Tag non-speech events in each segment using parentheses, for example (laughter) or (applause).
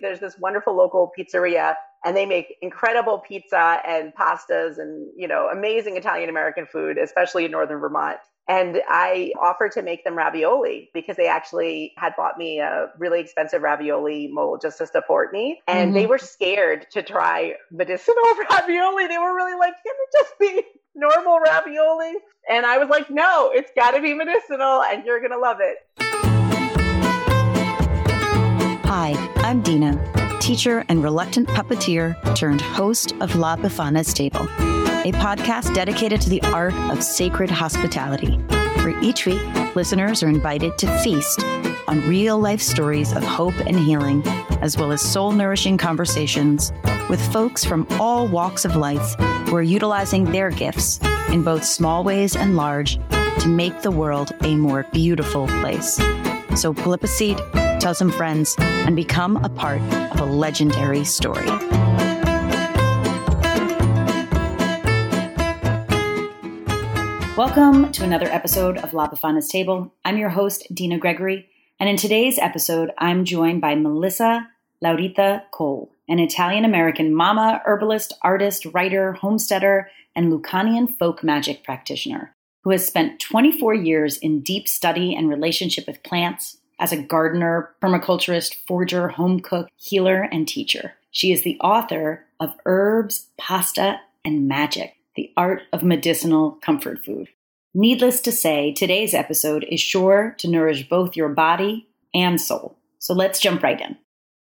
There's this wonderful local pizzeria and they make incredible pizza and pastas and, you know, amazing Italian American food, especially in northern Vermont. And I offered to make them ravioli because they actually had bought me a really expensive ravioli mold just to support me. And mm-hmm. they were scared to try medicinal (laughs) ravioli. They were really like, can it just be normal ravioli? And I was like, no, it's got to be medicinal and you're going to love it. Hi, I'm Dina, teacher and reluctant puppeteer turned host of La Befana's Table a podcast dedicated to the art of sacred hospitality, where each week listeners are invited to feast on real life stories of hope and healing, as well as soul nourishing conversations with folks from all walks of life who are utilizing their gifts in both small ways and large to make the world a more beautiful place. So pull up a seat, tell some friends, and become a part of a legendary story. Welcome to another episode of La Befana's Table. I'm your host, Dina Gregory, and in today's episode, I'm joined by Melissa Laurita Cole, an Italian American mama, herbalist, artist, writer, homesteader, and Lucanian folk magic practitioner who has spent 24 years in deep study and relationship with plants as a gardener, permaculturist, forger, home cook, healer, and teacher. She is the author of Herbs, Pasta, and Magic the art of medicinal comfort food. Needless to say, today's episode is sure to nourish both your body and soul. So let's jump right in.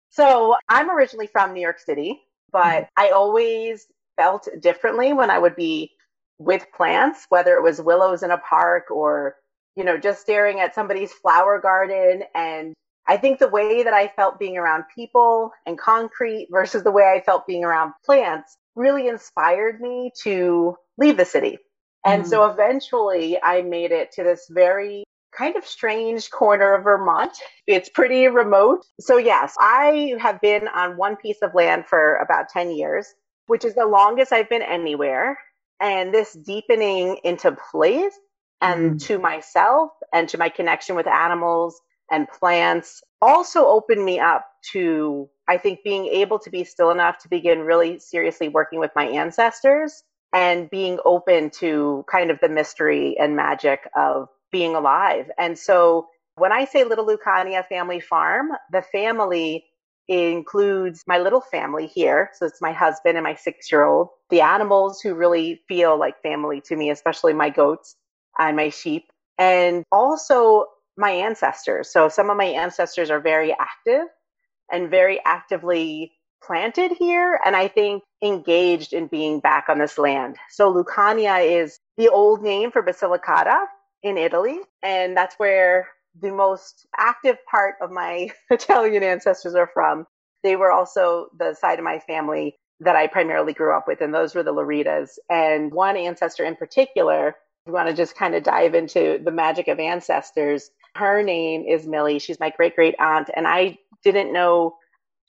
So, I'm originally from New York City, but mm-hmm. I always felt differently when I would be with plants, whether it was willows in a park or, you know, just staring at somebody's flower garden. And I think the way that I felt being around people and concrete versus the way I felt being around plants really inspired me to leave the city. And mm. so eventually I made it to this very kind of strange corner of Vermont. It's pretty remote. So, yes, I have been on one piece of land for about 10 years, which is the longest I've been anywhere. And this deepening into place and to myself and to my connection with animals and plants also opened me up to I think being able to be still enough to begin really seriously working with my ancestors and being open to kind of the mystery and magic of being alive. And so when I say Little Lucania Family Farm, the family includes my little family here. So it's my husband and my six year old, the animals who really feel like family to me, especially my goats and my sheep, and also my ancestors. So some of my ancestors are very active and very actively planted here and I think engaged in being back on this land. So Lucania is the old name for Basilicata in Italy, and that's where the most active part of my (laughs) Italian ancestors are from. They were also the side of my family that I primarily grew up with, and those were the Lauritas. And one ancestor in particular, we want to just kind of dive into the magic of ancestors. Her name is Millie. She's my great great aunt, and I didn't know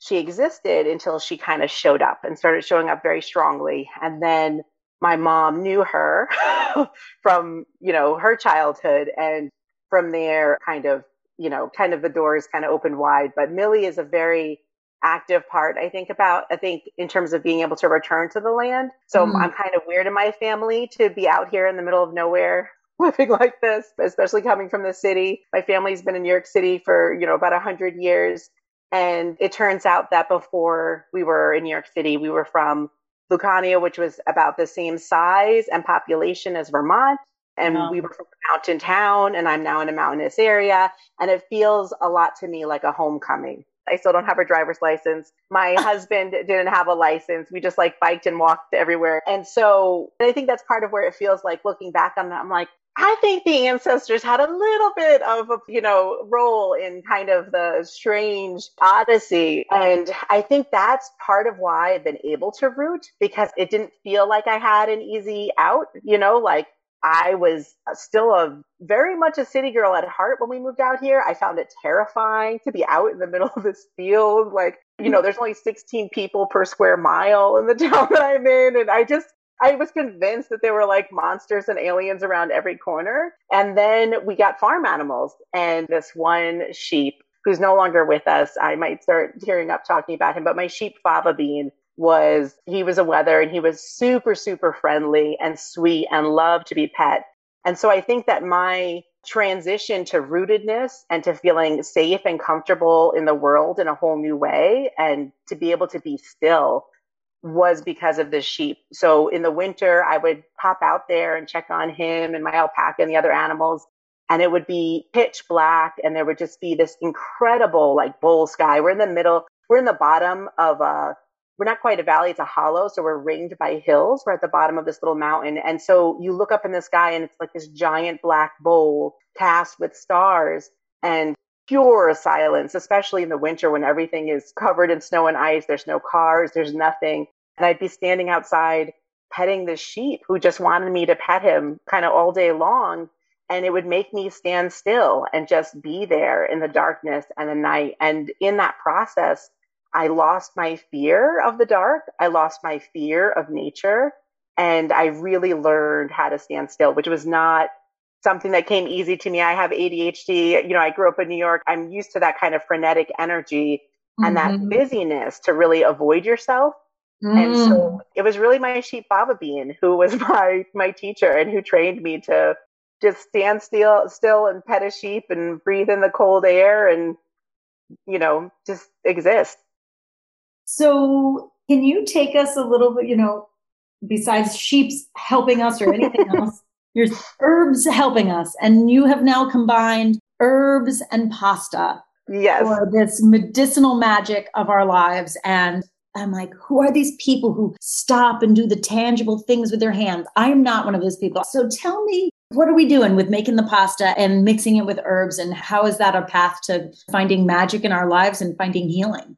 she existed until she kind of showed up and started showing up very strongly. And then my mom knew her (laughs) from, you know, her childhood. And from there, kind of, you know, kind of the doors kind of opened wide. But Millie is a very active part, I think, about, I think, in terms of being able to return to the land. So mm. I'm kind of weird in my family to be out here in the middle of nowhere (laughs) living like this, especially coming from the city. My family's been in New York City for, you know, about 100 years. And it turns out that before we were in New York City, we were from Lucania, which was about the same size and population as Vermont. And we were from a mountain town, and I'm now in a mountainous area. And it feels a lot to me like a homecoming. I still don't have a driver's license. My (laughs) husband didn't have a license. We just like biked and walked everywhere. And so I think that's part of where it feels like looking back on that. I'm like, I think the ancestors had a little bit of a, you know, role in kind of the strange odyssey. And I think that's part of why I've been able to root because it didn't feel like I had an easy out, you know, like I was still a very much a city girl at heart when we moved out here. I found it terrifying to be out in the middle of this field. Like, you know, mm-hmm. there's only 16 people per square mile in the (laughs) town that I'm in. And I just, I was convinced that there were like monsters and aliens around every corner. And then we got farm animals and this one sheep who's no longer with us. I might start tearing up talking about him, but my sheep Fava Bean was he was a weather and he was super super friendly and sweet and loved to be pet. And so I think that my transition to rootedness and to feeling safe and comfortable in the world in a whole new way and to be able to be still was because of the sheep. So in the winter, I would pop out there and check on him and my alpaca and the other animals. And it would be pitch black and there would just be this incredible like bowl sky. We're in the middle, we're in the bottom of a, we're not quite a valley, it's a hollow. So we're ringed by hills. We're at the bottom of this little mountain. And so you look up in the sky and it's like this giant black bowl cast with stars and pure silence, especially in the winter when everything is covered in snow and ice. There's no cars, there's nothing. And I'd be standing outside petting the sheep who just wanted me to pet him kind of all day long. And it would make me stand still and just be there in the darkness and the night. And in that process, I lost my fear of the dark. I lost my fear of nature. And I really learned how to stand still, which was not something that came easy to me. I have ADHD. You know, I grew up in New York. I'm used to that kind of frenetic energy mm-hmm. and that mm-hmm. busyness to really avoid yourself. Mm. And so mm. it was really my sheep Baba Bean who was (laughs) my my teacher and who trained me to just stand still still and pet a sheep and breathe in the cold air and you know just exist. So can you take us a little bit, you know, besides sheep's helping us or anything (laughs) else, there's herbs helping us, and you have now combined herbs and pasta yes. for this medicinal magic of our lives. And I'm like, who are these people who stop and do the tangible things with their hands? I'm not one of those people. So tell me, what are we doing with making the pasta and mixing it with herbs? And how is that a path to finding magic in our lives and finding healing?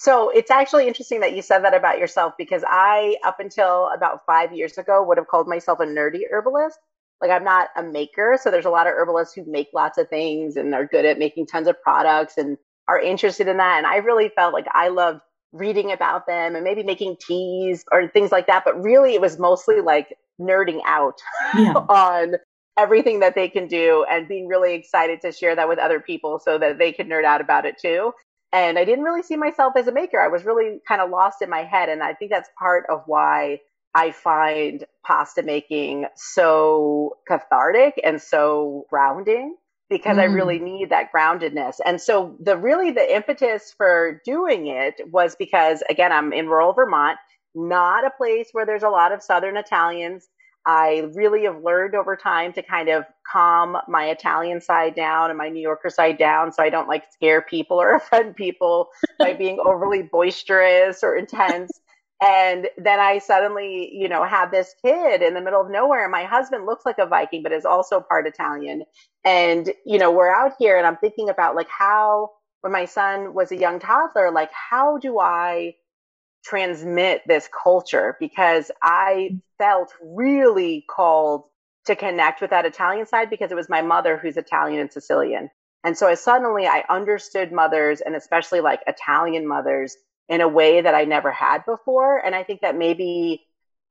So it's actually interesting that you said that about yourself because I, up until about five years ago, would have called myself a nerdy herbalist. Like I'm not a maker. So there's a lot of herbalists who make lots of things and are good at making tons of products and are interested in that. And I really felt like I loved reading about them and maybe making teas or things like that. But really, it was mostly like nerding out yeah. (laughs) on everything that they can do and being really excited to share that with other people so that they could nerd out about it too. And I didn't really see myself as a maker. I was really kind of lost in my head. And I think that's part of why I find pasta making so cathartic and so grounding because mm. I really mm. need that groundedness. And so the really the impetus for doing it was because again, I'm in rural Vermont, not a place where there's a lot of Southern Italians. I really have learned over time to kind of calm my Italian side down and my New Yorker side down so I don't like scare people or (laughs) offend people by (laughs) being overly boisterous or intense. And then I suddenly, you know, had this kid in the middle of nowhere. And my husband looks like a Viking, but is also part Italian. And, you know, we're out here and I'm thinking about like how, when my son was a young toddler, like, how do I transmit this culture? Because I mm-hmm. felt really called to connect with that Italian side because it was my mother who's Italian and Sicilian. And so I suddenly I understood mothers and especially like Italian mothers in a way that I never had before. And I think that maybe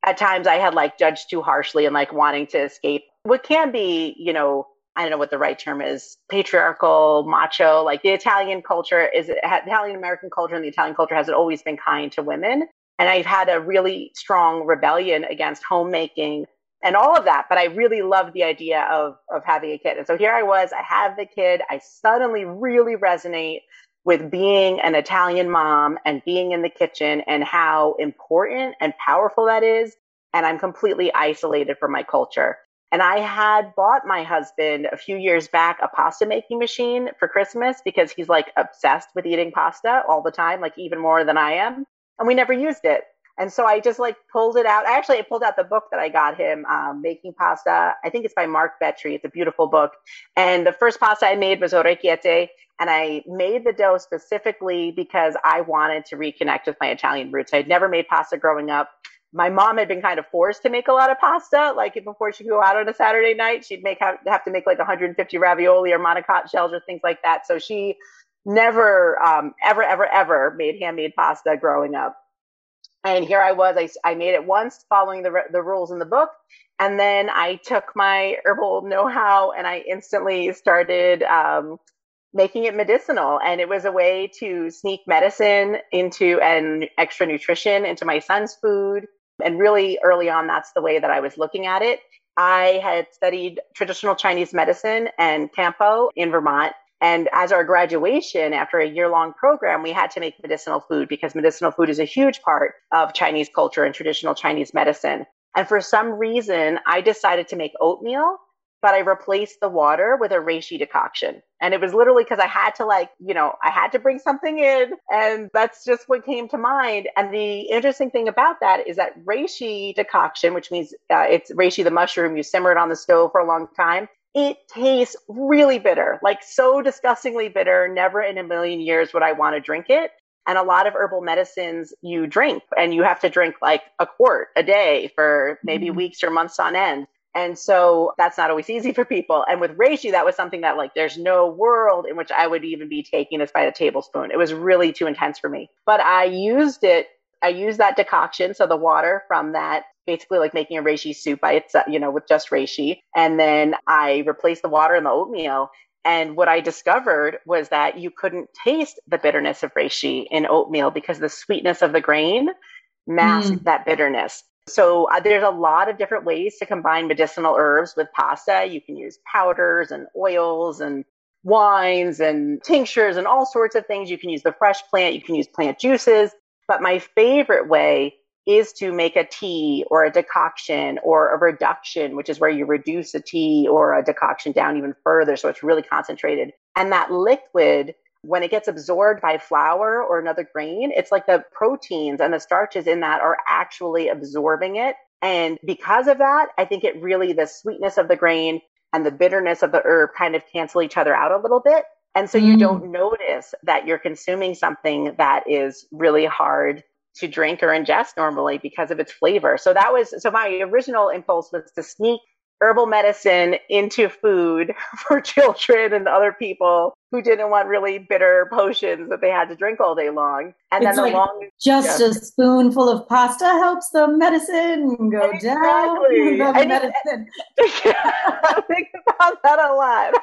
at times I had like judged too harshly and like wanting to escape what can be, you know, I don't know what the right term is, patriarchal, macho. Like the Italian culture is Italian American culture and the Italian culture has always been kind to women. And I've had a really strong rebellion against homemaking and all of that. But I really loved the idea of of having a kid. And so here I was, I have the kid. I suddenly really resonate with being an Italian mom and being in the kitchen and how important and powerful that is. And I'm completely isolated from my culture. And I had bought my husband a few years back a pasta making machine for Christmas because he's like obsessed with eating pasta all the time, like even more than I am. And we never used it. And so I just like pulled it out. Actually, I pulled out the book that I got him, um, Making Pasta. I think it's by Marc Vetri. It's a beautiful book. And the first pasta I made was orecchiette. And I made the dough specifically because I wanted to reconnect with my Italian roots. I had never made pasta growing up. My mom had been kind of forced to make a lot of pasta. Like before she'd go out on a Saturday night, she'd make have, have to make like 150 ravioli or manicotti shells or things like that. So she never, um, ever, ever, ever made handmade pasta growing up. And here I was, I, I made it once following the, the rules in the book. And then I took my herbal know how and I instantly started um, making it medicinal. And it was a way to sneak medicine into and extra nutrition into my son's food. And really early on, that's the way that I was looking at it. I had studied traditional Chinese medicine and Kampo in Vermont. And as our graduation, after a year long program, we had to make medicinal food because medicinal food is a huge part of Chinese culture and traditional Chinese medicine. And for some reason, I decided to make oatmeal but I replaced the water with a reishi decoction. And it was literally because I had to like, you know, I had to bring something in and that's just what came to mind. And the interesting thing about that is that reishi decoction, which means uh, it's reishi the mushroom, you simmer it on the stove for a long time. It tastes really bitter, like so disgustingly bitter. Never in a million years would I want to drink it. And a lot of herbal medicines you drink and you have to drink like a quart a day for maybe mm-hmm. weeks or months on end. And so that's not always easy for people. And with reishi, that was something that like there's no world in which I would even be taking this by the tablespoon. It was really too intense for me. But I used it, I used that decoction, so the water from that basically like making a reishi soup by itself, you know, with just reishi. And then I replaced the water in the oatmeal. And what I discovered was that you couldn't taste the bitterness of reishi in oatmeal because the sweetness of the grain masked mm. that bitterness. So uh, there's a lot of different ways to combine medicinal herbs with pasta. You can use powders and oils and wines and tinctures and all sorts of things. You can use the fresh plant, you can use plant juices. But my favorite way is to make a tea or a decoction or a reduction, which is where you reduce a tea or a decoction down even further. So it's really concentrated. And that liquid when it gets absorbed by flour or another grain, it's like the proteins and the starches in that are actually absorbing it. And because of that, I think it really, the sweetness of the grain and the bitterness of the herb kind of cancel each other out a little bit. And so mm. you don't notice that you're consuming something that is really hard to drink or ingest normally because of its flavor. So that was, so my original impulse was to sneak herbal medicine into food (laughs) for children and other people who didn't want really bitter potions that they had to drink all day long. And it's then the like long just a spoonful of pasta helps the medicine go exactly. down. (laughs) The medicine. (laughs) I think about that a lot.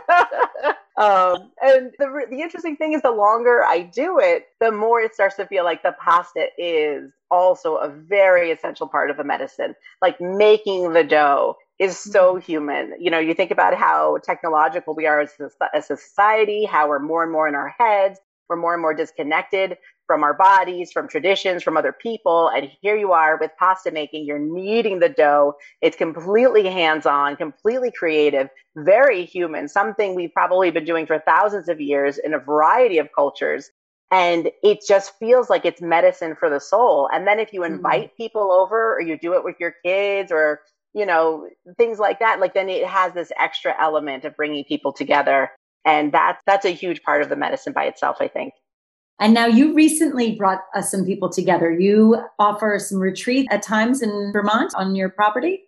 um, and the the interesting thing is, the longer I do it, the more it starts to feel like the pasta is also a very essential part of the medicine, like making the dough is so mm-hmm. human. You know, you think about how technological we are as a, society, how we're more and more in our heads, we're more and more disconnected from our bodies, from traditions, from other people. And here you are with pasta making, you're kneading the dough. It's completely hands on, completely creative, very human, something we've probably been doing for thousands of years in a variety of cultures. And it just feels like it's medicine for the soul. And then if you mm-hmm. invite mm-hmm. people over or you do it with your kids or you know, things like that, like then it has this extra element of bringing people together. And that's, that's a huge part of the medicine by itself, I think. And now you recently brought uh, some people together. You offer some retreat at times in Vermont on your property.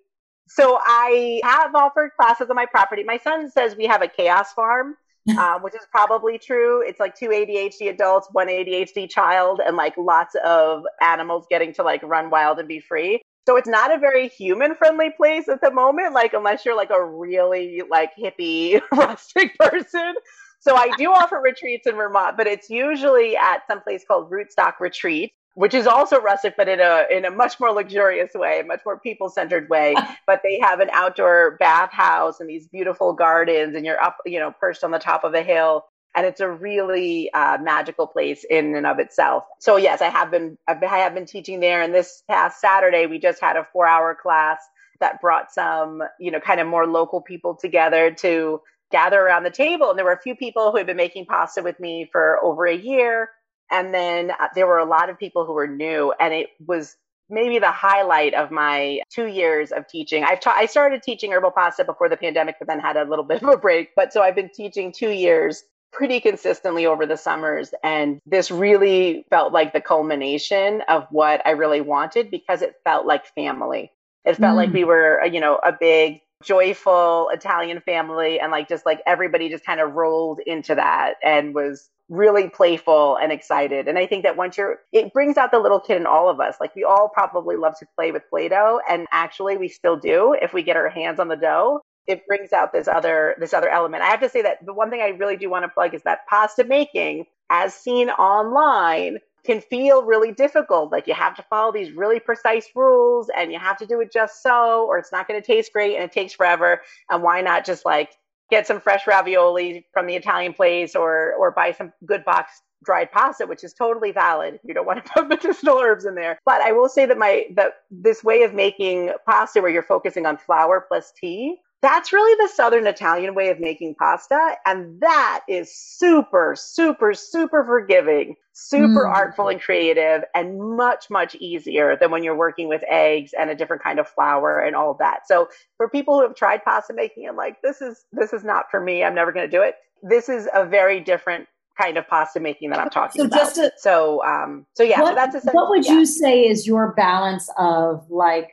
So I have offered classes on my property. My son says we have a chaos farm, um, (laughs) which is probably true. It's like two ADHD adults, one ADHD child, and like lots of animals getting to like run wild and be free. So it's not a very human friendly place at the moment, like unless you're like a really like hippie (laughs) rustic person. So I do offer retreats in Vermont, but it's usually at some place called Rootstock Retreat, which is also rustic, but in a in a much more luxurious way, a much more people centered way. (laughs) but they have an outdoor bathhouse and these beautiful gardens, and you're up, you know, perched on the top of a hill and it's a really uh, magical place in and of itself. So yes, I have been I have been teaching there, and this past Saturday we just had a four hour class that brought some you know kind of more local people together to gather around the table, and there were a few people who had been making pasta with me for over a year, and then uh, there were a lot of people who were new, and it was maybe the highlight of my two years of teaching. I've ta- I started teaching herbal pasta before the pandemic, but then had a little (laughs) bit of a break. But so I've been teaching two years pretty consistently over the summers. And this really felt like the culmination of what I really wanted because it felt like family. It felt mm. like we were, you know, a big, joyful Italian family. And like, just like everybody just kind of rolled into that and was really playful and excited. And I think that once you're, it brings out the little kid in all of us. Like we all probably love to play with Play Doh. And actually, we still do if we get our hands on the dough it brings out this other this other element. I have to say that the one thing I really do want to plug is that pasta making, as seen online, can feel really difficult. Like you have to follow these really precise rules and you have to do it just so, or it's not going to taste great and it takes forever. And why not just like get some fresh ravioli from the Italian place or or buy some good box dried pasta, which is totally valid. You don't want to (laughs) put medicinal herbs in there. But I will say that my that this way of making pasta where you're focusing on flour plus tea that's really the Southern Italian way of making pasta. And that is super, super, super forgiving, super mm. artful and creative, and much, much easier than when you're working with eggs and a different kind of flour and all of that. So for people who have tried pasta making and like, this is, this is not for me, I'm never going to do it. This is a very different kind of pasta making that I'm talking so about. Just to, so, um, so yeah, what, that's what would yeah. you say is your balance of like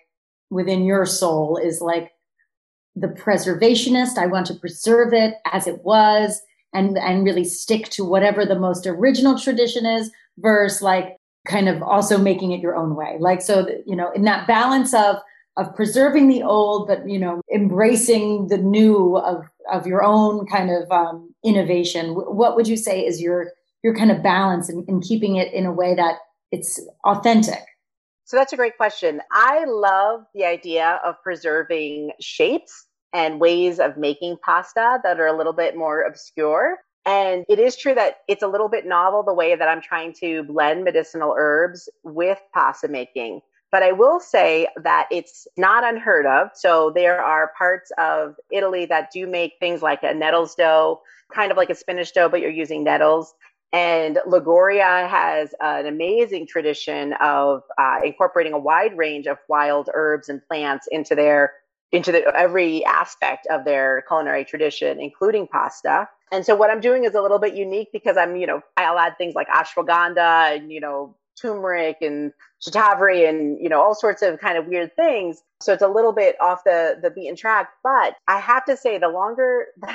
within your soul is like the preservationist. I want to preserve it as it was and, and really stick to whatever the most original tradition is versus like kind of also making it your own way. Like, so, you know, in that balance of, of preserving the old, but, you know, embracing the new of, of your own kind of um, innovation. What would you say is your, your kind of balance in, in keeping it in a way that it's authentic? So that's a great question. I love the idea of preserving shapes and ways of making pasta that are a little bit more obscure. And it is true that it's a little bit novel the way that I'm trying to blend medicinal herbs with pasta making. But I will say that it's not unheard of. So there are parts of Italy that do make things like a nettles dough, kind of like a spinach dough, but you're using nettles. And Liguria has an amazing tradition of uh, incorporating a wide range of wild herbs and plants into their into the, every aspect of their culinary tradition, including pasta. And so what I'm doing is a little bit unique because I'm, you know, I'll add things like ashwagandha and, you know, turmeric and shatavari and, you know, all sorts of kind of weird things. So it's a little bit off the, the beaten track. But I have to say, the longer, (laughs)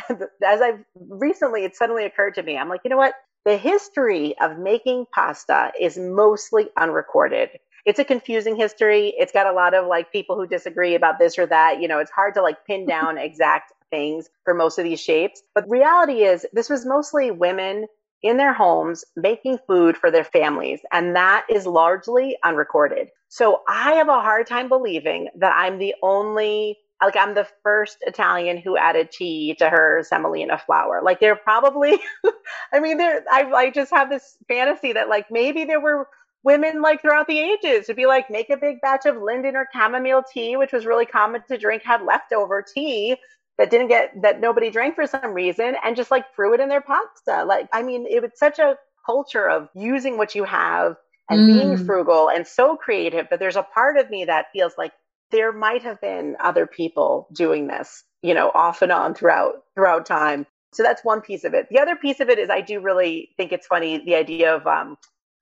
as I've recently, it suddenly occurred to me, I'm like, you know what? The history of making pasta is mostly unrecorded. It's a confusing history. It's got a lot of like people who disagree about this or that. You know, it's hard to like pin (laughs) down exact things for most of these shapes. But the reality is, this was mostly women in their homes making food for their families. And that is largely unrecorded. So I have a hard time believing that I'm the only like I'm the first Italian who added tea to her semolina flour. Like they're probably, (laughs) I mean, there. I, I just have this fantasy that like maybe there were women like throughout the ages to be like make a big batch of linden or chamomile tea, which was really common to drink, had leftover tea that didn't get that nobody drank for some reason, and just like threw it in their pasta. Like I mean, it was such a culture of using what you have and mm. being frugal and so creative that there's a part of me that feels like there might have been other people doing this, you know, off and on throughout throughout time. So that's one piece of it. The other piece of it is I do really think it's funny the idea of um,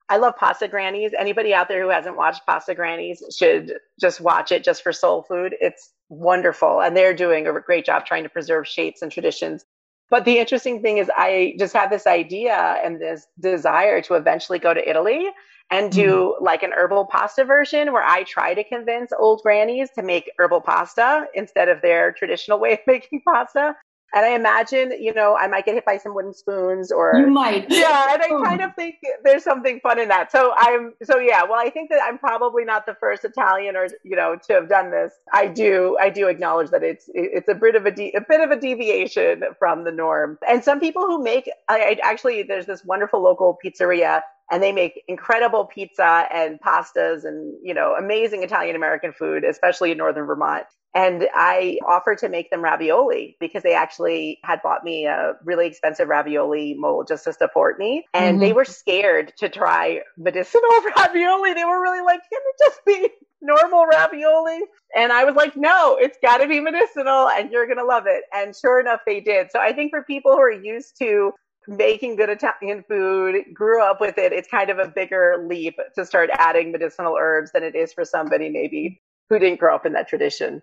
I love Pasta Grannies. Anybody out there who hasn't watched Pasta Grannies should just watch it just for soul food. It's wonderful. And they're doing a great job trying to preserve shapes and traditions. But the interesting thing is, I just have this idea and this desire to eventually go to Italy and do mm. like an herbal pasta version where I try to convince old grannies to make herbal pasta instead of their traditional (laughs) way of making pasta. And I imagine, you know, I might get hit by some wooden spoons or you might. Yeah. And I oh. kind of think there's something fun in that. So I'm, so yeah, well, I think that I'm probably not the first Italian or, you know, to have done this. I do, I do acknowledge that it's, it's a bit of a, de- a bit of a deviation from the norm. And some people who make, I, I actually, there's this wonderful local pizzeria and they make incredible pizza and pastas and you know amazing Italian American food, especially in northern Vermont. And I offered to make them ravioli because they actually had bought me a really expensive ravioli mold just to support me. And mm-hmm. they were scared to try medicinal (laughs) ravioli. They were really like, can it just be normal ravioli? And I was like, no, it's got to be medicinal and you're going to love it. And sure enough, they did. So I think for people who are used to making good Italian food, grew up with it, it's kind of a bigger leap to start adding medicinal herbs than it is for somebody maybe who didn't grow up in that tradition.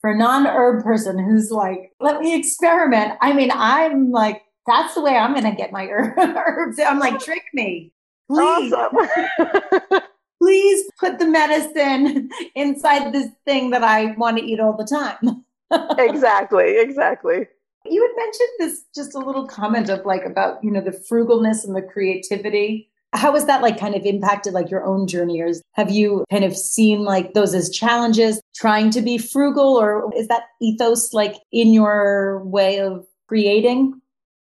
For a non herb person who's like, let me experiment. I mean, I'm like, that's the way I'm going to get my (laughs) herbs. I'm like, trick me. Please. Awesome. (laughs) Please put the medicine inside this thing that I want to eat all the time. (laughs) exactly, exactly. You had mentioned this just a little comment of like about, you know, the frugalness and the creativity. How has that like kind of impacted like your own journey? Or have you kind of seen like those as challenges, trying to be frugal, or is that ethos like in your way of creating?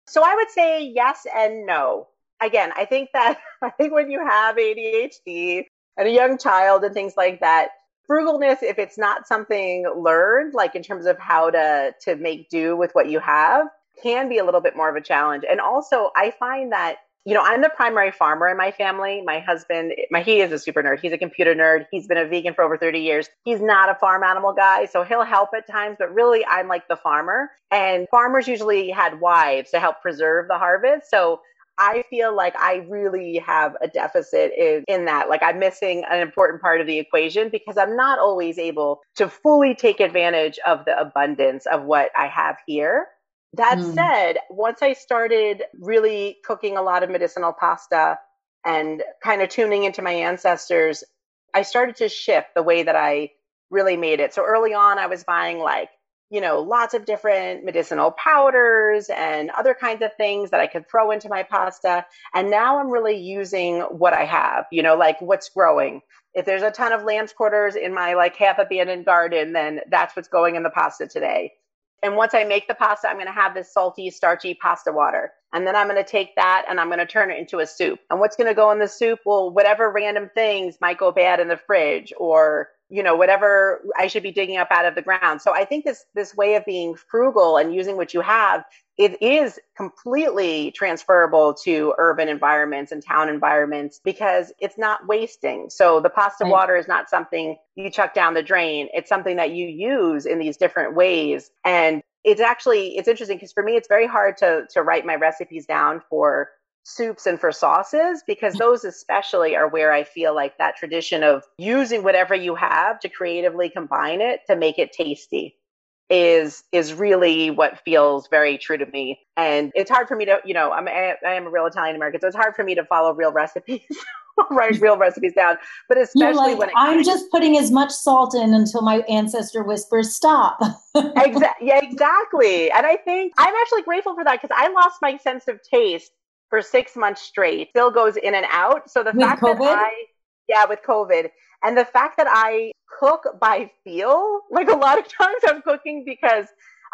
So I would say yes and no. Again, I think that (laughs) I think when you have ADHD and a young child and things like that, frugalness if it's not something learned like in terms of how to to make do with what you have can be a little bit more of a challenge. And also i find that you know i'm the primary farmer in my family. My husband my he is a super nerd. He's a computer nerd. He's been a vegan for over 30 years. He's not a farm animal guy so he'll help at times but really i'm like the farmer. And farmers usually had wives to help preserve the harvest. So I feel like I really have a deficit in, in that. Like I'm missing an important part of the equation because I'm not always able to fully take advantage of the abundance of what I have here. That mm. said, once I started really cooking a lot of medicinal pasta and kind of tuning into my ancestors, I started to shift the way that I really made it. So early on, I was buying like you know, lots of different medicinal powders and other kinds of things that I could throw into my pasta. And now I'm really using what I have, you know, like what's growing. If there's a ton of lamb's quarters in my like half abandoned garden, then that's what's going in the pasta today. And once I make the pasta, I'm going to have this salty, starchy pasta water. And then I'm going to take that and I'm going to turn it into a soup. And what's going to go in the soup? Well, whatever random things might go bad in the fridge or you know whatever i should be digging up out of the ground. So i think this this way of being frugal and using what you have it is completely transferable to urban environments and town environments because it's not wasting. So the pasta right. water is not something you chuck down the drain. It's something that you use in these different ways. And it's actually it's interesting because for me it's very hard to to write my recipes down for soups and for sauces because those especially are where I feel like that tradition of using whatever you have to creatively combine it to make it tasty is is really what feels very true to me. And it's hard for me to you know i'm i am a real italian american so it's hard for me to follow real recipes (laughs) write real recipes down. But especially like, when i'm just putting as much salt in until my ancestor whispers stop. Exactly yeah exactly. And i think i'm actually grateful for that because i lost my sense of taste for six months straight, still goes in and out. So the with fact COVID? that I, yeah, with COVID, and the fact that I cook by feel, like a lot of (laughs) times I'm cooking because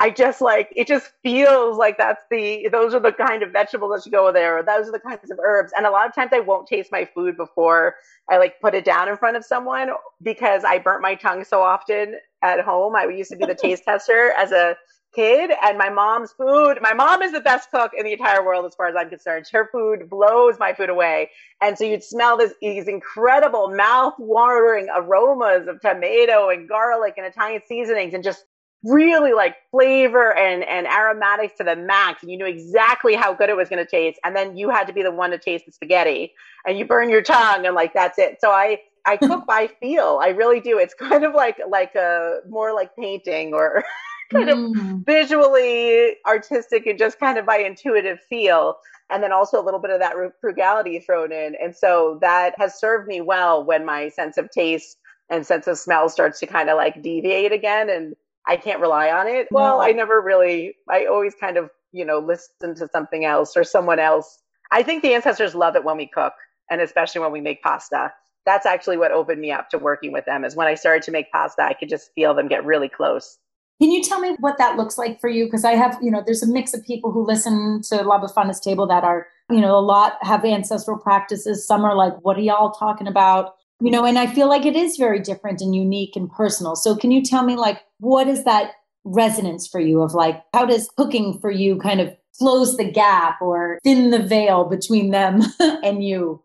I just like it just feels like that's the those are the kind of vegetables that should go there, or those are the kinds of herbs. And a lot of times I won't taste my food before I like put it down in front of someone because I burnt my tongue so often at home. I used to be the (laughs) taste tester as a kid and my mom's food. My mom is the best cook in the entire world as far as i'm concerned. Her food blows my food away. And so you'd smell this these incredible mouth-watering aromas of tomato and garlic and italian seasonings and just really like flavor and and aromatics to the max. And you knew exactly how good it was going to taste. And then you had to be the one to taste the spaghetti. And you burn your tongue and like that's it. So i i (laughs) cook by feel. I really do. It's kind of like like a more like painting or (laughs) kind mm. of visually artistic and just kind of by intuitive feel and then also a little bit of that frugality thrown in. And so that has served me well when my sense of taste and sense of smell starts to kind of like deviate again and i can't rely on it. Well i never really i always kind of you know listen to something else or someone else. I think the ancestors love it when we cook and especially when we make pasta. That's actually what opened me up to working with them is when i started to make pasta i could just feel them get really close can you tell me what that looks like for you? Because I have, you know, there's a mix of people who listen to La Befana's table that are, you know, a lot have ancestral practices. Some are like, what are y'all talking about? You know, and I feel like it is very different and unique and personal. So can you tell me like what is that resonance for you of like how does cooking for you kind of close the gap or thin the veil between them (laughs) and you?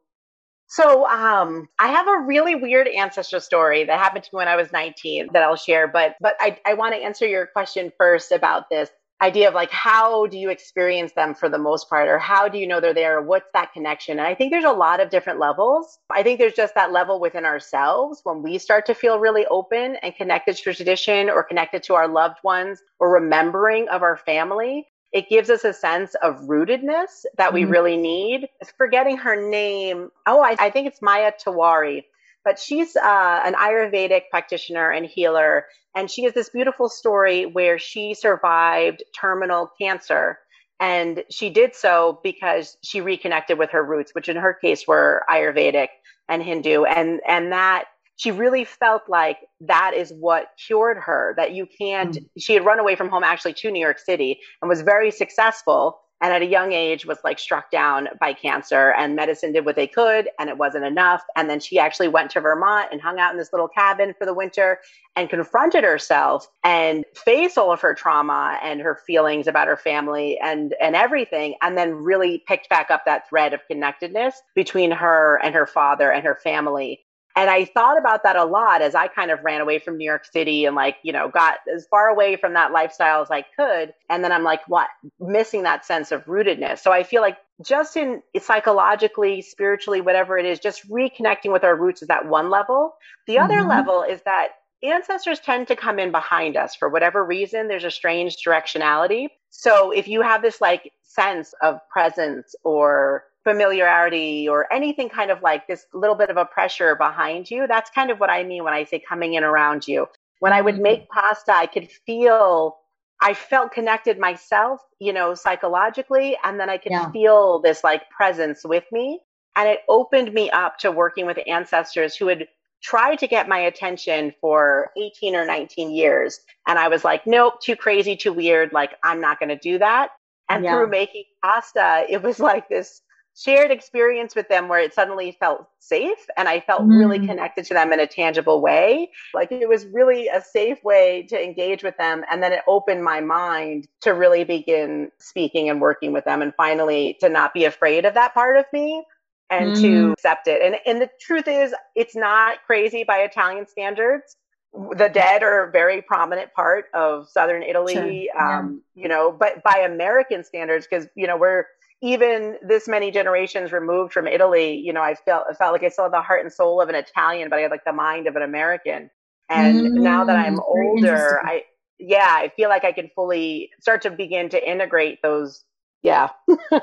So um, I have a really weird ancestor story that happened to me when I was 19 that I'll share. But but I, I want to answer your question first about this idea of like how do you experience them for the most part or how do you know they're there what's that connection and i think there's a lot of different levels i think there's just that level within ourselves when we start to feel really open and connected to tradition or connected to our loved ones or remembering of our family it gives us a sense of rootedness that we mm-hmm. really need. Forgetting her name. Oh, I, I think it's Maya Tiwari. but she's uh, an Ayurvedic practitioner and healer. And she has this beautiful story where she survived terminal cancer. And she did so because she reconnected with her roots, which in her case were Ayurvedic and Hindu. And, and that she really felt like that is what cured her, that you can't, mm-hmm. she had run away from home actually to New York City and was very successful and at a young age was like struck down by cancer and medicine did what they could and it wasn't enough and then she actually went to vermont and hung out in this little cabin for the winter and confronted herself and faced all of her trauma and her feelings about her family and and everything and then really picked back up that thread of connectedness between her and her father and her family and I thought about that a lot as I kind of ran away from New York City and like, you know, got as far away from that lifestyle as I could. And then I'm like, what? Missing that sense of rootedness. So I feel like just in psychologically, spiritually, whatever it is, just reconnecting with our roots is that one level. The other mm-hmm. level is that ancestors tend to come in behind us for whatever reason. There's a strange directionality. So if you have this like sense of presence or familiarity or anything kind of like this little bit of a pressure behind you. That's kind of what I mean when I say coming in around you. When I would make mm-hmm. pasta, I could feel, I felt connected myself, you know, psychologically, and then I could yeah. feel this like presence with me. And it opened me up to working with ancestors who had tried to get my attention for 18 or 19 years. And I was like, nope, too crazy, too weird. Like, I'm not going to do that. And yeah. through making pasta, it was like this shared experience with them where it suddenly felt safe and I felt mm. really connected to them in a tangible way. Like it was really a safe way to engage with them. And then it opened my mind to really begin speaking and working with them and finally to not be afraid of that part of me and mm. to accept it. And, and the truth is, it's not crazy by Italian standards. The dead are a very prominent part of Southern Italy, sure. um, you know, but by American standards, because, you know, we're, even this many generations removed from Italy, you know, I felt I felt like I still had the heart and soul of an Italian, but I had like the mind of an American. And mm, now that I'm older, I yeah, I feel like I can fully start to begin to integrate those. Yeah.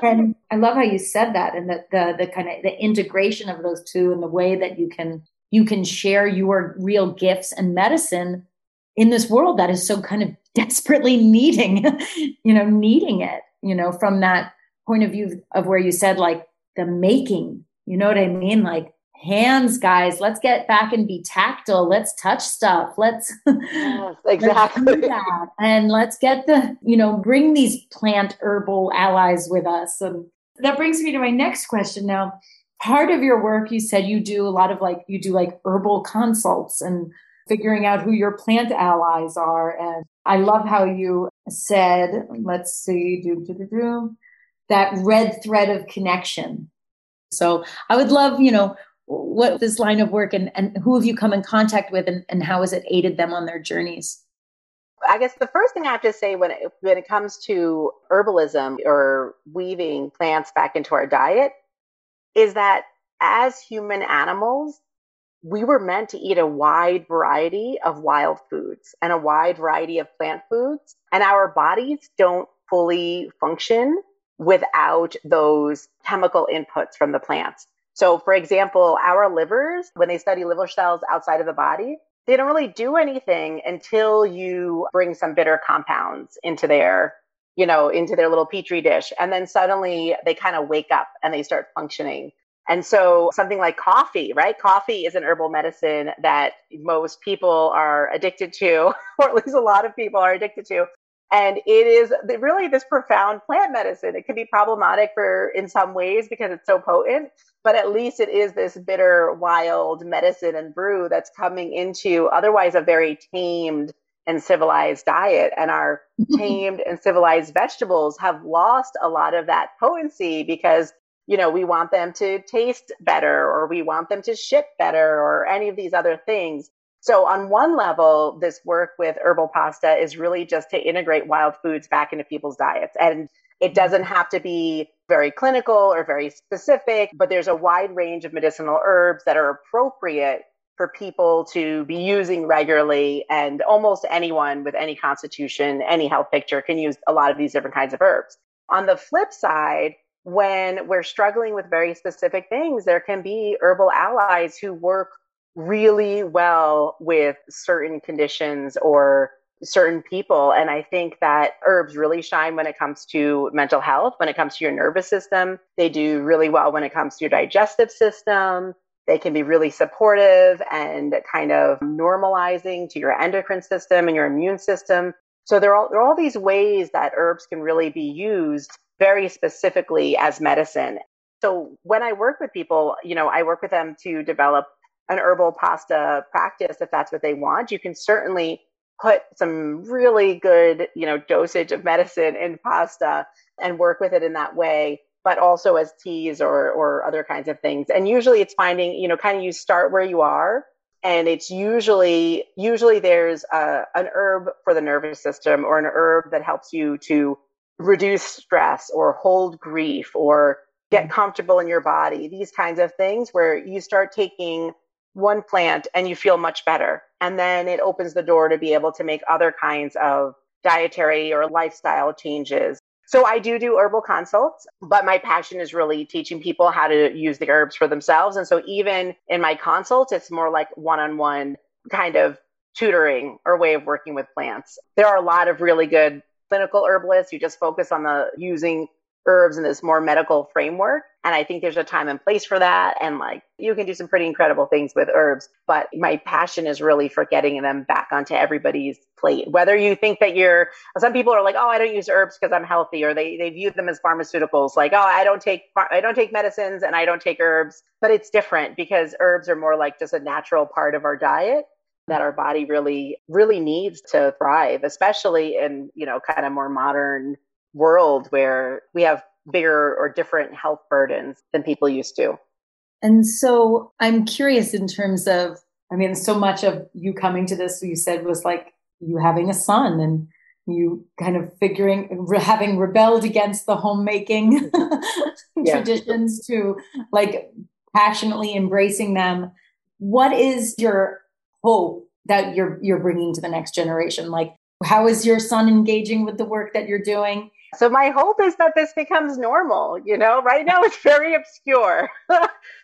and (laughs) I love how you said that and the, the the kind of the integration of those two and the way that you can you can share your real gifts and medicine in this world that is so kind of (laughs) desperately needing, you know, needing it, you know, from that point of view of where you said like the making, you know what I mean? Like hands, guys, let's get back and be tactile. Let's touch stuff. Let's (laughs) yes, exactly let's and let's get the, you know, bring these plant herbal allies with us. And that brings me to my next question now. Part of your work, you said you do a lot of like, you do like herbal consults and figuring out who your plant allies are. And I love how you said, let's see, do, do, do, do that red thread of connection. So I would love, you know, what this line of work and, and who have you come in contact with and, and how has it aided them on their journeys? I guess the first thing I have to say when it, when it comes to herbalism or weaving plants back into our diet is that as human animals, we were meant to eat a wide variety of wild foods and a wide variety of plant foods, and our bodies don't fully function without those chemical inputs from the plants. So, for example, our livers, when they study liver cells outside of the body, they don't really do anything until you bring some bitter compounds into their, you know, into their little petri dish. And then suddenly they kind of wake up and they start functioning. And so something like coffee, right? Coffee is an herbal medicine that most people are addicted to, (laughs) or at least a lot of people are addicted to. And it is really this profound plant medicine. It can be problematic for in some ways because it's so potent, but at least it is this bitter, wild medicine and brew that's coming into otherwise a very tamed and civilized diet. And our mm-hmm. tamed and civilized vegetables have lost a lot of that potency because you know, we want them to taste better or we want them to ship better or any of these other things. So on one level, this work with herbal pasta is really just to integrate wild foods back into people's diets. And it mm-hmm. doesn't have to be very clinical or very specific, but there's a wide range of medicinal herbs that are appropriate for people to be using regularly. And almost anyone with any constitution, any health picture can use a lot of these different kinds of herbs. On the flip side, when we're struggling with very specific things, there can be herbal allies who work really well with certain conditions or certain people. And I think that herbs really shine when it comes to mental health, when it comes to your nervous system. They do really well when it comes to your digestive system. They can be really supportive and kind of normalizing to your endocrine system and your immune system. So there are, there are all these ways that herbs can really be used very specifically as medicine. So when I work with people, you know, I work with them to develop an herbal pasta practice if that's what they want. You can certainly put some really good, you know, dosage of medicine in pasta and work with it in that way, but also as teas or or other kinds of things. And usually it's finding, you know, kind of you start where you are and it's usually usually there's a, an herb for the nervous system or an herb that helps you to reduce stress or hold grief or get mm. comfortable in your body these kinds of things where you start taking one plant and you feel much better and then it opens the door to be able to make other kinds of dietary or lifestyle changes so I do do herbal consults, but my passion is really teaching people how to use the herbs for themselves. And so even in my consults, it's more like one-on-one kind of tutoring or way of working with plants. There are a lot of really good clinical herbalists who just focus on the using herbs in this more medical framework. And I think there's a time and place for that. And like you can do some pretty incredible things with herbs. But my passion is really for getting them back onto everybody's plate. Whether you think that you're, some people are like, oh, I don't use herbs because I'm healthy, or they, they view them as pharmaceuticals. Like, oh, I don't take, I don't take medicines and I don't take herbs. But it's different because herbs are more like just a natural part of our diet that our body really really needs to thrive especially in you know kind of more modern world where we have bigger or different health burdens than people used to. And so I'm curious in terms of, I mean, so much of you coming to this, you said was like you having a son and you kind of figuring, having rebelled against the homemaking (laughs) yeah. traditions to like passionately embracing them. What is your hope that you're, you're bringing to the next generation? Like, how is your son engaging with the work that you're doing? So my hope is that this becomes normal. You know, right now it's very obscure. (laughs) there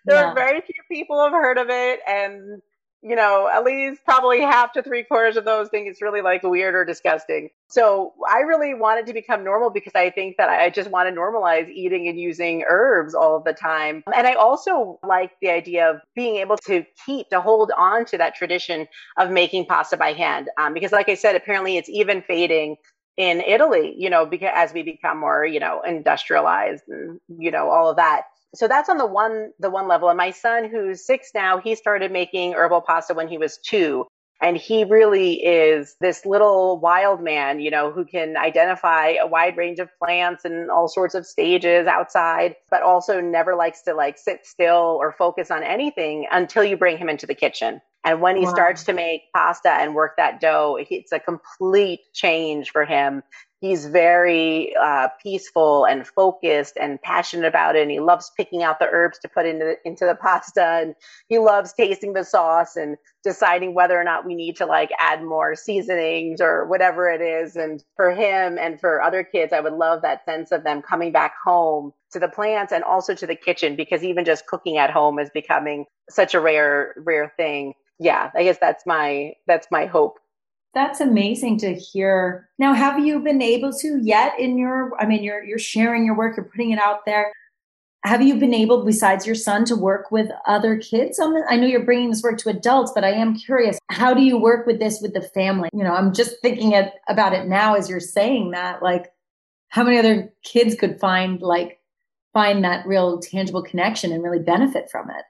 yeah. are very few people have heard of it, and you know, at least probably half to three quarters of those think it's really like weird or disgusting. So I really wanted to become normal because I think that I just want to normalize eating and using herbs all of the time. And I also like the idea of being able to keep, to hold on to that tradition of making pasta by hand. Um, because, like I said, apparently it's even fading in Italy, you know, because as we become more, you know, industrialized and, you know, all of that. So that's on the one the one level. And my son, who's six now, he started making herbal pasta when he was two. And he really is this little wild man, you know, who can identify a wide range of plants and all sorts of stages outside, but also never likes to like sit still or focus on anything until you bring him into the kitchen. And when he wow. starts to make pasta and work that dough, it's a complete change for him. He's very uh, peaceful and focused and passionate about it. And he loves picking out the herbs to put into the, into the pasta. And he loves tasting the sauce and deciding whether or not we need to like add more seasonings or whatever it is. And for him and for other kids, I would love that sense of them coming back home to the plants and also to the kitchen because even just cooking at home is becoming such a rare, rare thing yeah, I guess that's my that's my hope. That's amazing to hear. Now, have you been able to yet in your I mean you're you're sharing your work, you're putting it out there. Have you been able besides your son to work with other kids on? I know you're bringing this work to adults, but I am curious, how do you work with this with the family? You know, I'm just thinking it, about it now as you're saying that like how many other kids could find like find that real tangible connection and really benefit from it?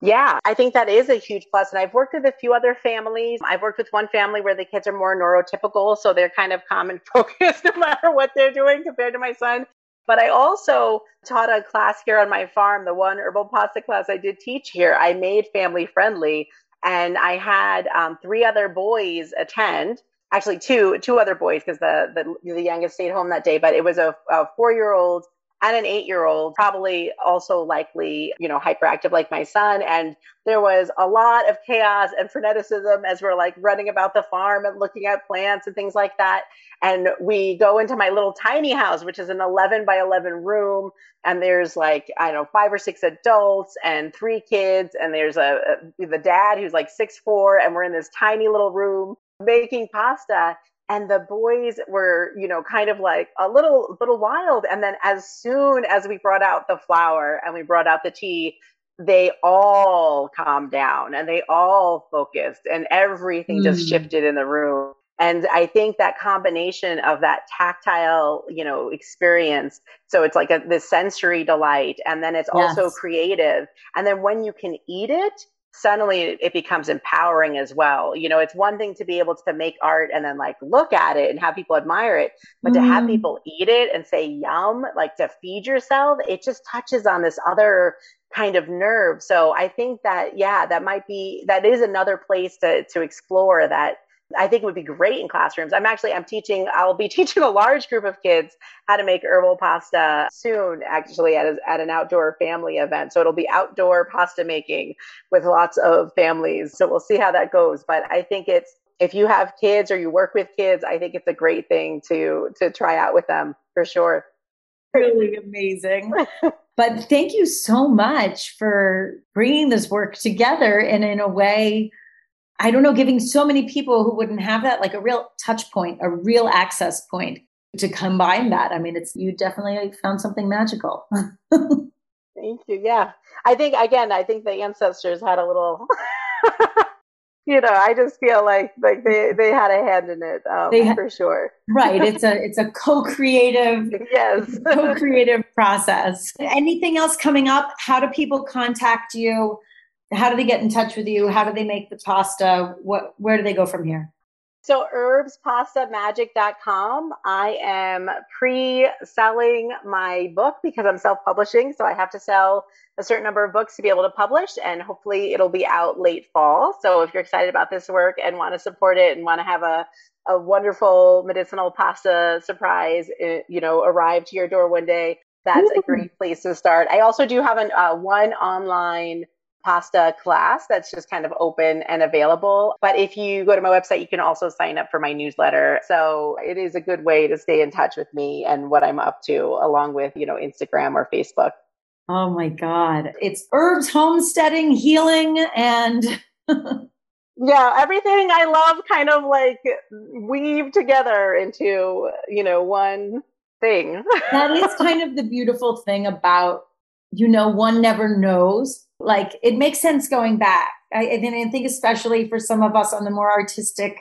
Yeah, I think that is a huge plus. And I've worked with a few other families. I've worked with one family where the kids are more neurotypical, so they're kind of common (laughs) focused no matter what they're doing compared to my son. But I also taught a class here on my farm, the one herbal pasta class I did teach here. I made family friendly, and I had um, three other boys attend. Actually, two two other boys because the, the the youngest stayed home that day. But it was a, a four year old and an eight year old, probably also likely, you know, hyperactive like my son. And there was a lot of chaos and freneticism as we're like running about the farm and looking at plants and things like that. And we go into my little tiny house, which is an 11 by 11 room. And there's like, I don't know, five or six adults and three kids. And there's a, a the dad who's like six, four. And we're in this tiny little room making pasta and the boys were you know kind of like a little little wild and then as soon as we brought out the flour and we brought out the tea they all calmed down and they all focused and everything mm. just shifted in the room and i think that combination of that tactile you know experience so it's like a this sensory delight and then it's yes. also creative and then when you can eat it suddenly it becomes empowering as well. You know, it's one thing to be able to make art and then like look at it and have people admire it, but mm. to have mm. people eat it and say yum, like to feed yourself, it just touches on this other kind of nerve. So I think that yeah, that might be that is another place to to explore that I think it would be great in classrooms. I'm actually I'm teaching I'll be (laughs) teaching a large group of kids how to make herbal pasta soon actually at a, at an outdoor family event. So it'll be outdoor pasta making with lots of families. So we'll see how that goes, but I think it's if you have kids or you work with kids, I think it's a great thing to to try out with them for sure. Really amazing. (laughs) but thank you so much for bringing this work together and in a way I don't know, giving so many people who wouldn't have that, like a real touch point, a real access point to combine that. I mean, it's you definitely found something magical. (laughs) Thank you. Yeah. I think again, I think the ancestors had a little (laughs) you know, I just feel like like they they had a hand in it um, they, for sure. right. It's a it's a co-creative yes co-creative process. Anything else coming up? How do people contact you? How do they get in touch with you? How do they make the pasta? What where do they go from here? So herbspastamagic.com. I am pre-selling my book because I'm self-publishing, so I have to sell a certain number of books to be able to publish and hopefully it'll be out late fall. So if you're excited about this work and want to support it and want to have a a wonderful medicinal pasta surprise, eh, you know, arrive to your door one day, that's Ooh. a great place to start. I also do have an uh, one online pasta class that's just kind of open and available. But if you go to my website, you can also sign up for my newsletter. So it is a good way to stay in touch with me and what I'm up to, along with, you know, Instagram or Facebook. Oh my God. It's herbs, homesteading, healing, and. (laughs) yeah, everything I love kind of like weave together into, you know, one thing. that is (laughs) kind of the beautiful thing about, you know, one never knows like it makes sense going back. I, I think especially for some of us on the more artistic,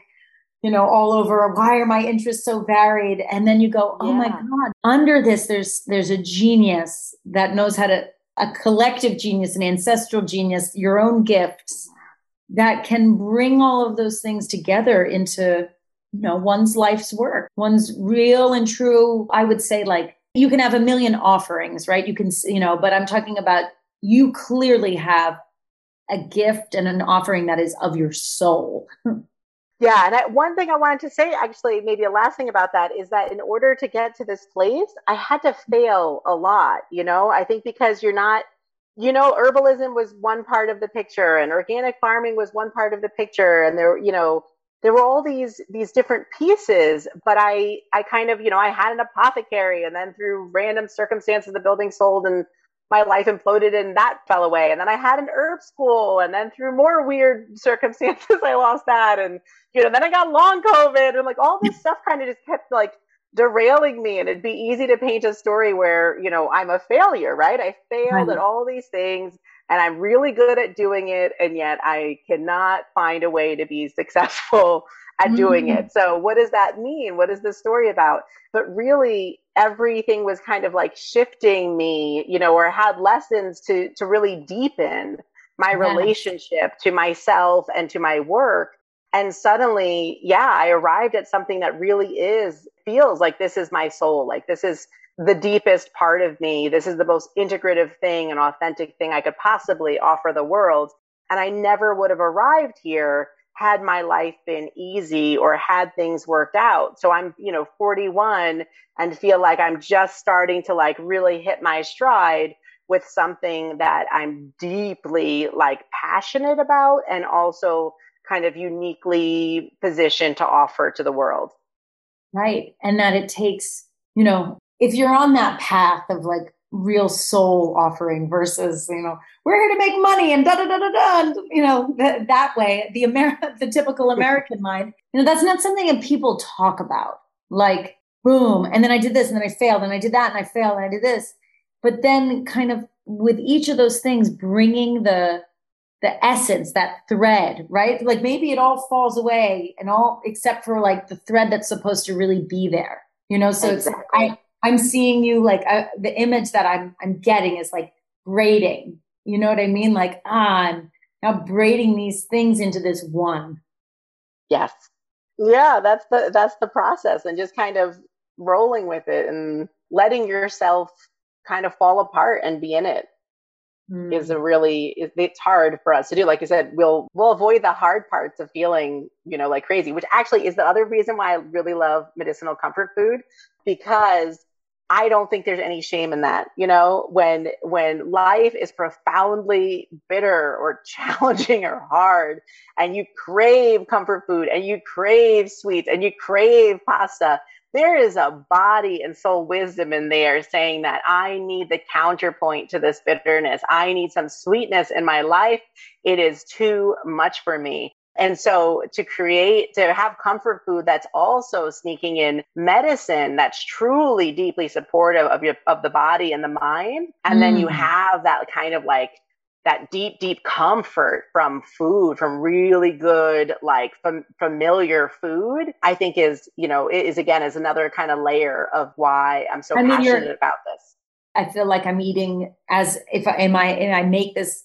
you know, all over. Why are my interests so varied? And then you go, oh yeah. my god! Under this, there's there's a genius that knows how to a collective genius, an ancestral genius, your own gifts that can bring all of those things together into you know one's life's work one's real and true i would say like you can have a million offerings right you can you know but i'm talking about you clearly have a gift and an offering that is of your soul. Yeah, and I, one thing I wanted to say, actually, maybe a last thing about that is that in order to get to this place, I had to fail a lot. You know, I think because you're not, you know, herbalism was one part of the picture, and organic farming was one part of the picture, and there, you know, there were all these these different pieces. But I, I kind of, you know, I had an apothecary, and then through random circumstances, the building sold, and my life imploded and that fell away. And then I had an herb school and then through more weird (laughs) circumstances, I lost that. And, you know, then I got long COVID and like all this (laughs) stuff kind of just kept like derailing me. And it'd be easy to paint a story where, you know, I'm a failure, right? I failed at all these things and I'm really good at doing it. And yet I cannot find a way to be successful at doing mm. it. So what does that mean? What is the story about? But really everything was kind of like shifting me, you know, or had lessons to to really deepen my relationship to myself and to my work. And suddenly, yeah, I arrived at something that really is feels like this is my soul. Like this is the deepest part of me. This is the most integrative thing and authentic thing I could possibly offer the world. And I never would have arrived here had my life been easy or had things worked out. So I'm, you know, 41 and feel like I'm just starting to like really hit my stride with something that I'm deeply like passionate about and also kind of uniquely positioned to offer to the world. Right. And that it takes, you know, if you're on that path of like real soul offering versus you know we're here to make money and da da da da da and, you know th- that way the Amer- (laughs) the typical American mind you know that's not something that people talk about. Like boom and then I did this and then I failed and I did that and I failed and I did this. But then kind of with each of those things bringing the the essence that thread right? Like maybe it all falls away and all except for like the thread that's supposed to really be there you know? So exactly. it's I I'm seeing you like uh, the image that I'm I'm getting is like braiding. You know what I mean? Like ah, I'm now braiding these things into this one. Yes. Yeah, that's the that's the process and just kind of rolling with it and letting yourself kind of fall apart and be in it mm. is a really it's hard for us to do like you said we'll we'll avoid the hard parts of feeling you know like crazy which actually is the other reason why i really love medicinal comfort food because I don't think there's any shame in that. You know, when when life is profoundly bitter or (laughs) challenging or hard and you crave comfort food and you crave sweets and you crave pasta, there is a body and soul wisdom in there saying that I need the counterpoint to this bitterness. I need some sweetness in my life. It is too much for me. And so to create, to have comfort food that's also sneaking in medicine that's truly deeply supportive of your, of the body and the mind. And mm. then you mm. have that kind of like, that deep, deep comfort from food, from really good, like fam- familiar food, I think is, you know, is again, is another kind of layer of why I'm so I mean, passionate about this. I feel like I'm eating as if I am I, and I make this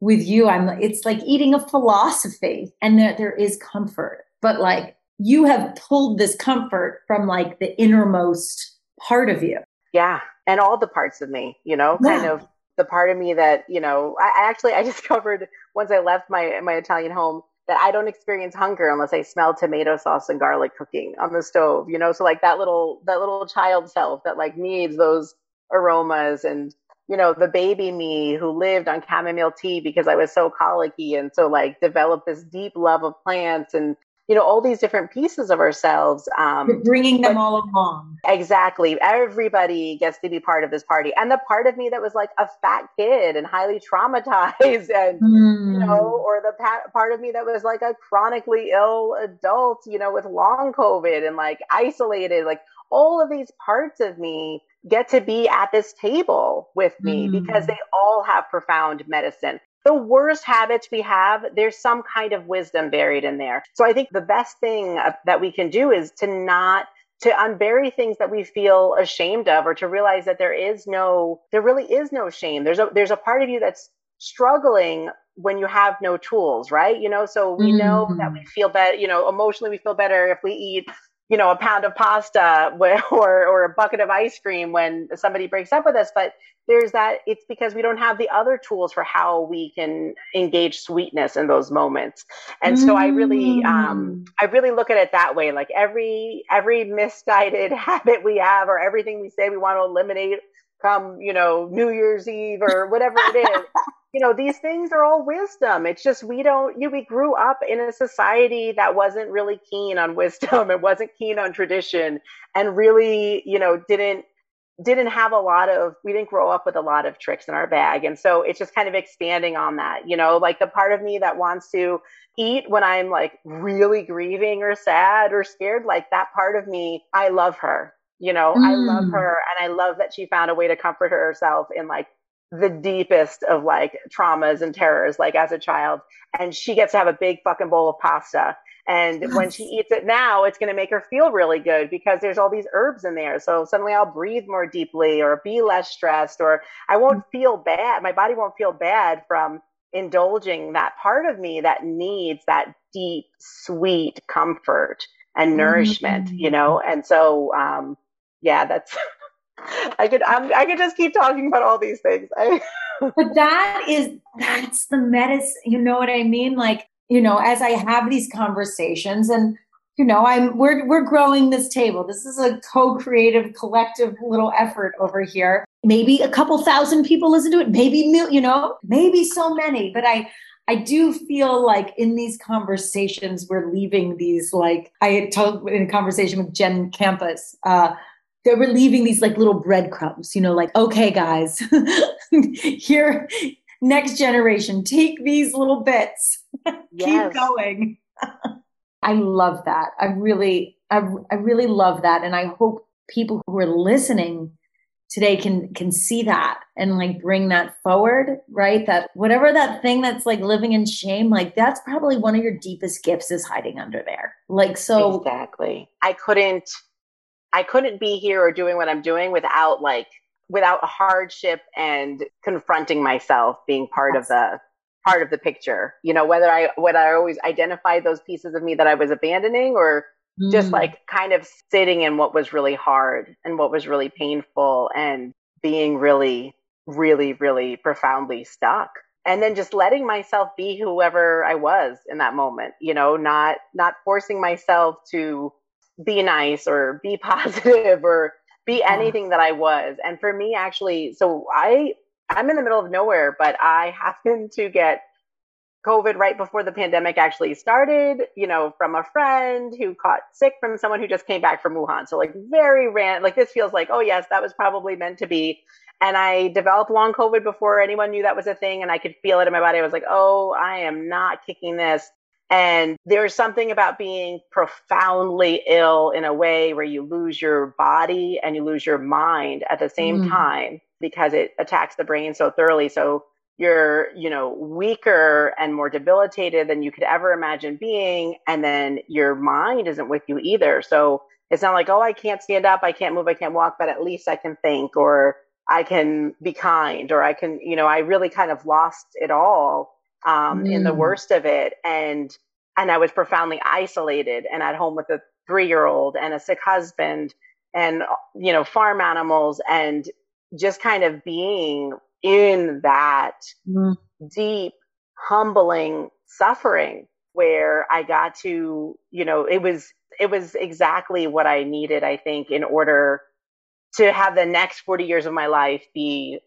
with you i'm it's like eating a philosophy and that there is comfort but like you have pulled this comfort from like the innermost part of you yeah and all the parts of me you know yeah. kind of the part of me that you know I, I actually i (laughs) discovered once i left my my italian home that I don't experience hunger unless I smell tomato sauce and garlic cooking on the stove, you know? So like that little, that little child self that like needs those aromas and you know, the baby me who lived on chamomile tea because I was so colicky and so like developed this deep love of plants and you know all these different pieces of ourselves um You're bringing them all along exactly everybody gets to be part of this party and the part of me that was like a fat kid and highly traumatized (laughs) and mm. you know hmm. or the part of me that was like a chronically ill adult you know with long covid and like isolated like all of these parts of me get to be at this table with me mm. because they all have profound medicine. The worst habits we have, there's some kind of wisdom buried in there. So I think the best thing that we can do is to not to unbury things that we feel ashamed of or to realize that there is no there really is no shame there's a there's a part of you that's struggling when you have no tools right you know so we mm. know that we feel better you know emotionally we feel better if we eat you know, a pound of pasta (laughs) or, or a bucket of ice cream when somebody breaks up with us. But there's that, it's because we don't have the other tools for how we can engage sweetness in those moments. And so I really, um, mm. I really look at it that way. Like every, every misguided (laughs) habit we have or everything we say we want to eliminate come, you know, New Year's Eve or whatever it is. (laughs) you know these things are all wisdom. It's just we don't you know, we grew up in a society that wasn't really keen on wisdom. (laughs) It wasn't keen on tradition and really you know didn't didn't have a lot of we didn't grow up with a lot of tricks in our bag. And so it's just kind of expanding on that you know like the part of me that wants to eat when i'm like really grieving or sad or scared like that part of me i love her you know mm. i love mm. her and i love that she found a way to comfort herself in like the deepest of like traumas and terrors, like as a child. And she gets to have a big fucking bowl of pasta. And yes. when she eats it now, it's going to make her feel really good because there's all these herbs in there. So suddenly I'll breathe more deeply or be less stressed or I won't feel bad. My body won't feel bad from indulging that part of me that needs that deep, sweet comfort and nourishment, mm-hmm. you know? And so, um, yeah, that's (laughs) I could I'm, i could just keep talking about all these things. (laughs) but that is that's the medicine. You know what I mean? Like you know, as I have these conversations and you know, I'm we're we're growing this table. This is a co-creative collective little effort over here. Maybe a couple thousand people listen to it, maybe mil, you know, maybe so many, but I I do feel like in these conversations we're leaving these like I told in a conversation with Jen Campus uh that we're leaving these like little breadcrumbs, you know, like, okay, guys, (laughs) here, next generation, take these little bits, (laughs) keep going. (laughs) I love that. I really, I, I really love that. And I hope people who are listening today can can see that and like bring that forward right that whatever that thing that's like living in shame like that's probably one of your deepest gifts is hiding under there like so exactly i couldn't i couldn't be here or doing what i'm doing without like without hardship and confronting myself being part of the part of the picture. You know whether i whether i always identified those pieces of me that i was abandoning or mm. just like kind of sitting in what was really hard and what was really painful and being really really really profoundly stuck. And then just letting myself be whoever i was in that moment you know not not forcing myself to be nice or be (laughs) positive or be anything that i was and for me actually so i I'm in the middle of nowhere, but I (laughs) happened to get COVID right before the pandemic actually started, you know, from a friend who caught sick from someone who just came back from Wuhan. So like very ran like this feels like, oh yes, that was probably meant to be. And I developed long COVID before anyone knew that was a thing and I could feel it in my body. I was like, oh, I am not kicking this. And there's something about being profoundly ill in a way where you lose your body and you lose your mind at the same mm. time because it attacks the brain so thoroughly. So you're, you know, weaker and more debilitated than you could ever imagine being. And then your mind isn't with you either. So it's not like, oh, I can't stand up, I can't move, I can't walk, but at least I can think or I can be kind or I can, you know, I really kind of lost it all um, mm. in the mm. worst of it. And and I was profoundly isolated and at home with a three year old and a sick husband and you know farm animals and just kind of being in that mm. deep humbling suffering where I got to, you know, it was it was exactly what I needed, I think, in order to have the next 40 years of my life be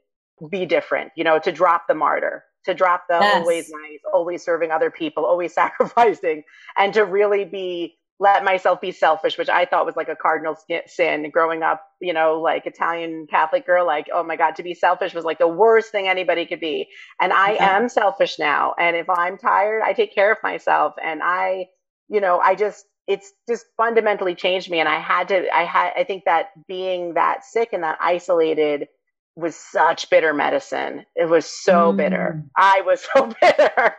be different, you know, to drop the martyr, to drop the yes. always nice, always serving other people, always (laughs) sacrificing, and to really be let myself be selfish, which I thought was like a cardinal sin growing up, you know, like Italian Catholic girl, like, oh my God, to be selfish was like the worst thing anybody could be. And I am selfish now. And if I'm tired, I take care of myself. And I, you know, I just, it's just fundamentally changed me. And I had to, I had, I think that being that sick and that isolated was such bitter medicine. It was so mm. bitter. I was (laughs) so bitter.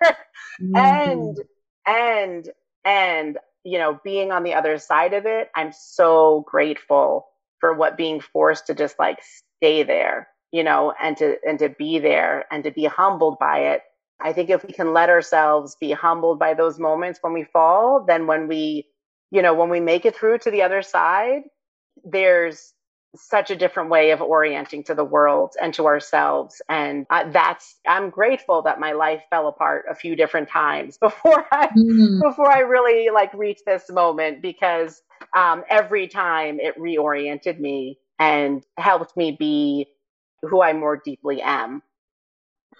Mm. and, and, and you know, being on the other side of it, I'm so grateful for what being forced to just like stay there, you know, and to and to be there and to be humbled by it. I think if we can let ourselves be humbled by those moments when we fall, then when we, you know, when we make it through to the other side, there's such a different way of orienting to the world and to ourselves and uh, that's i'm grateful that my life fell apart a few different times (laughs) before i mm. before i really like reached this moment because um, every time it reoriented me and helped me be who i more deeply am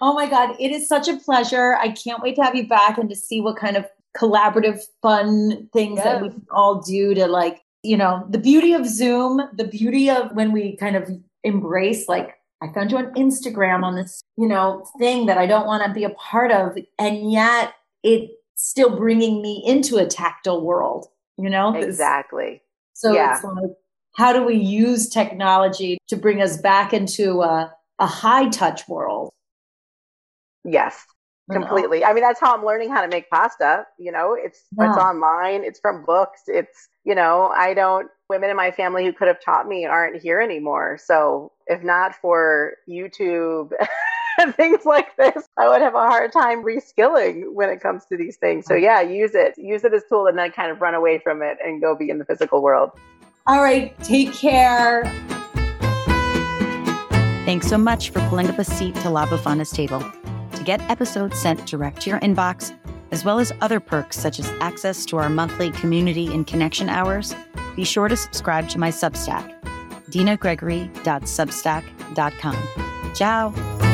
oh my god it is such a pleasure i can't wait to have you back and to see what kind of collaborative fun things yes. that we can all do to like you know, the beauty of Zoom, the beauty of when we kind of embrace, like, I found you on Instagram on this, you know, thing that I don't want to be a part of. And yet it's still bringing me into a tactile world, you know? Exactly. So yeah. it's like, how do we use technology to bring us back into a, a high touch world? Yes, completely. I mean, that's how I'm learning how to make pasta. You know, it's yeah. it's online, it's from books, it's you know, I don't, women in my family who could have taught me aren't here anymore. So if not for YouTube (laughs) and things like this, I would have a hard time reskilling when it comes to these things. So yeah, use it, use it as a tool and then kind of run away from it and go be in the physical world. All right. Take care. Thanks so much for pulling up a seat to La Befana's table. To get episodes sent direct to your inbox, as well as other perks such as access to our monthly community and connection hours, be sure to subscribe to my Substack, dinagregory.substack.com. Ciao!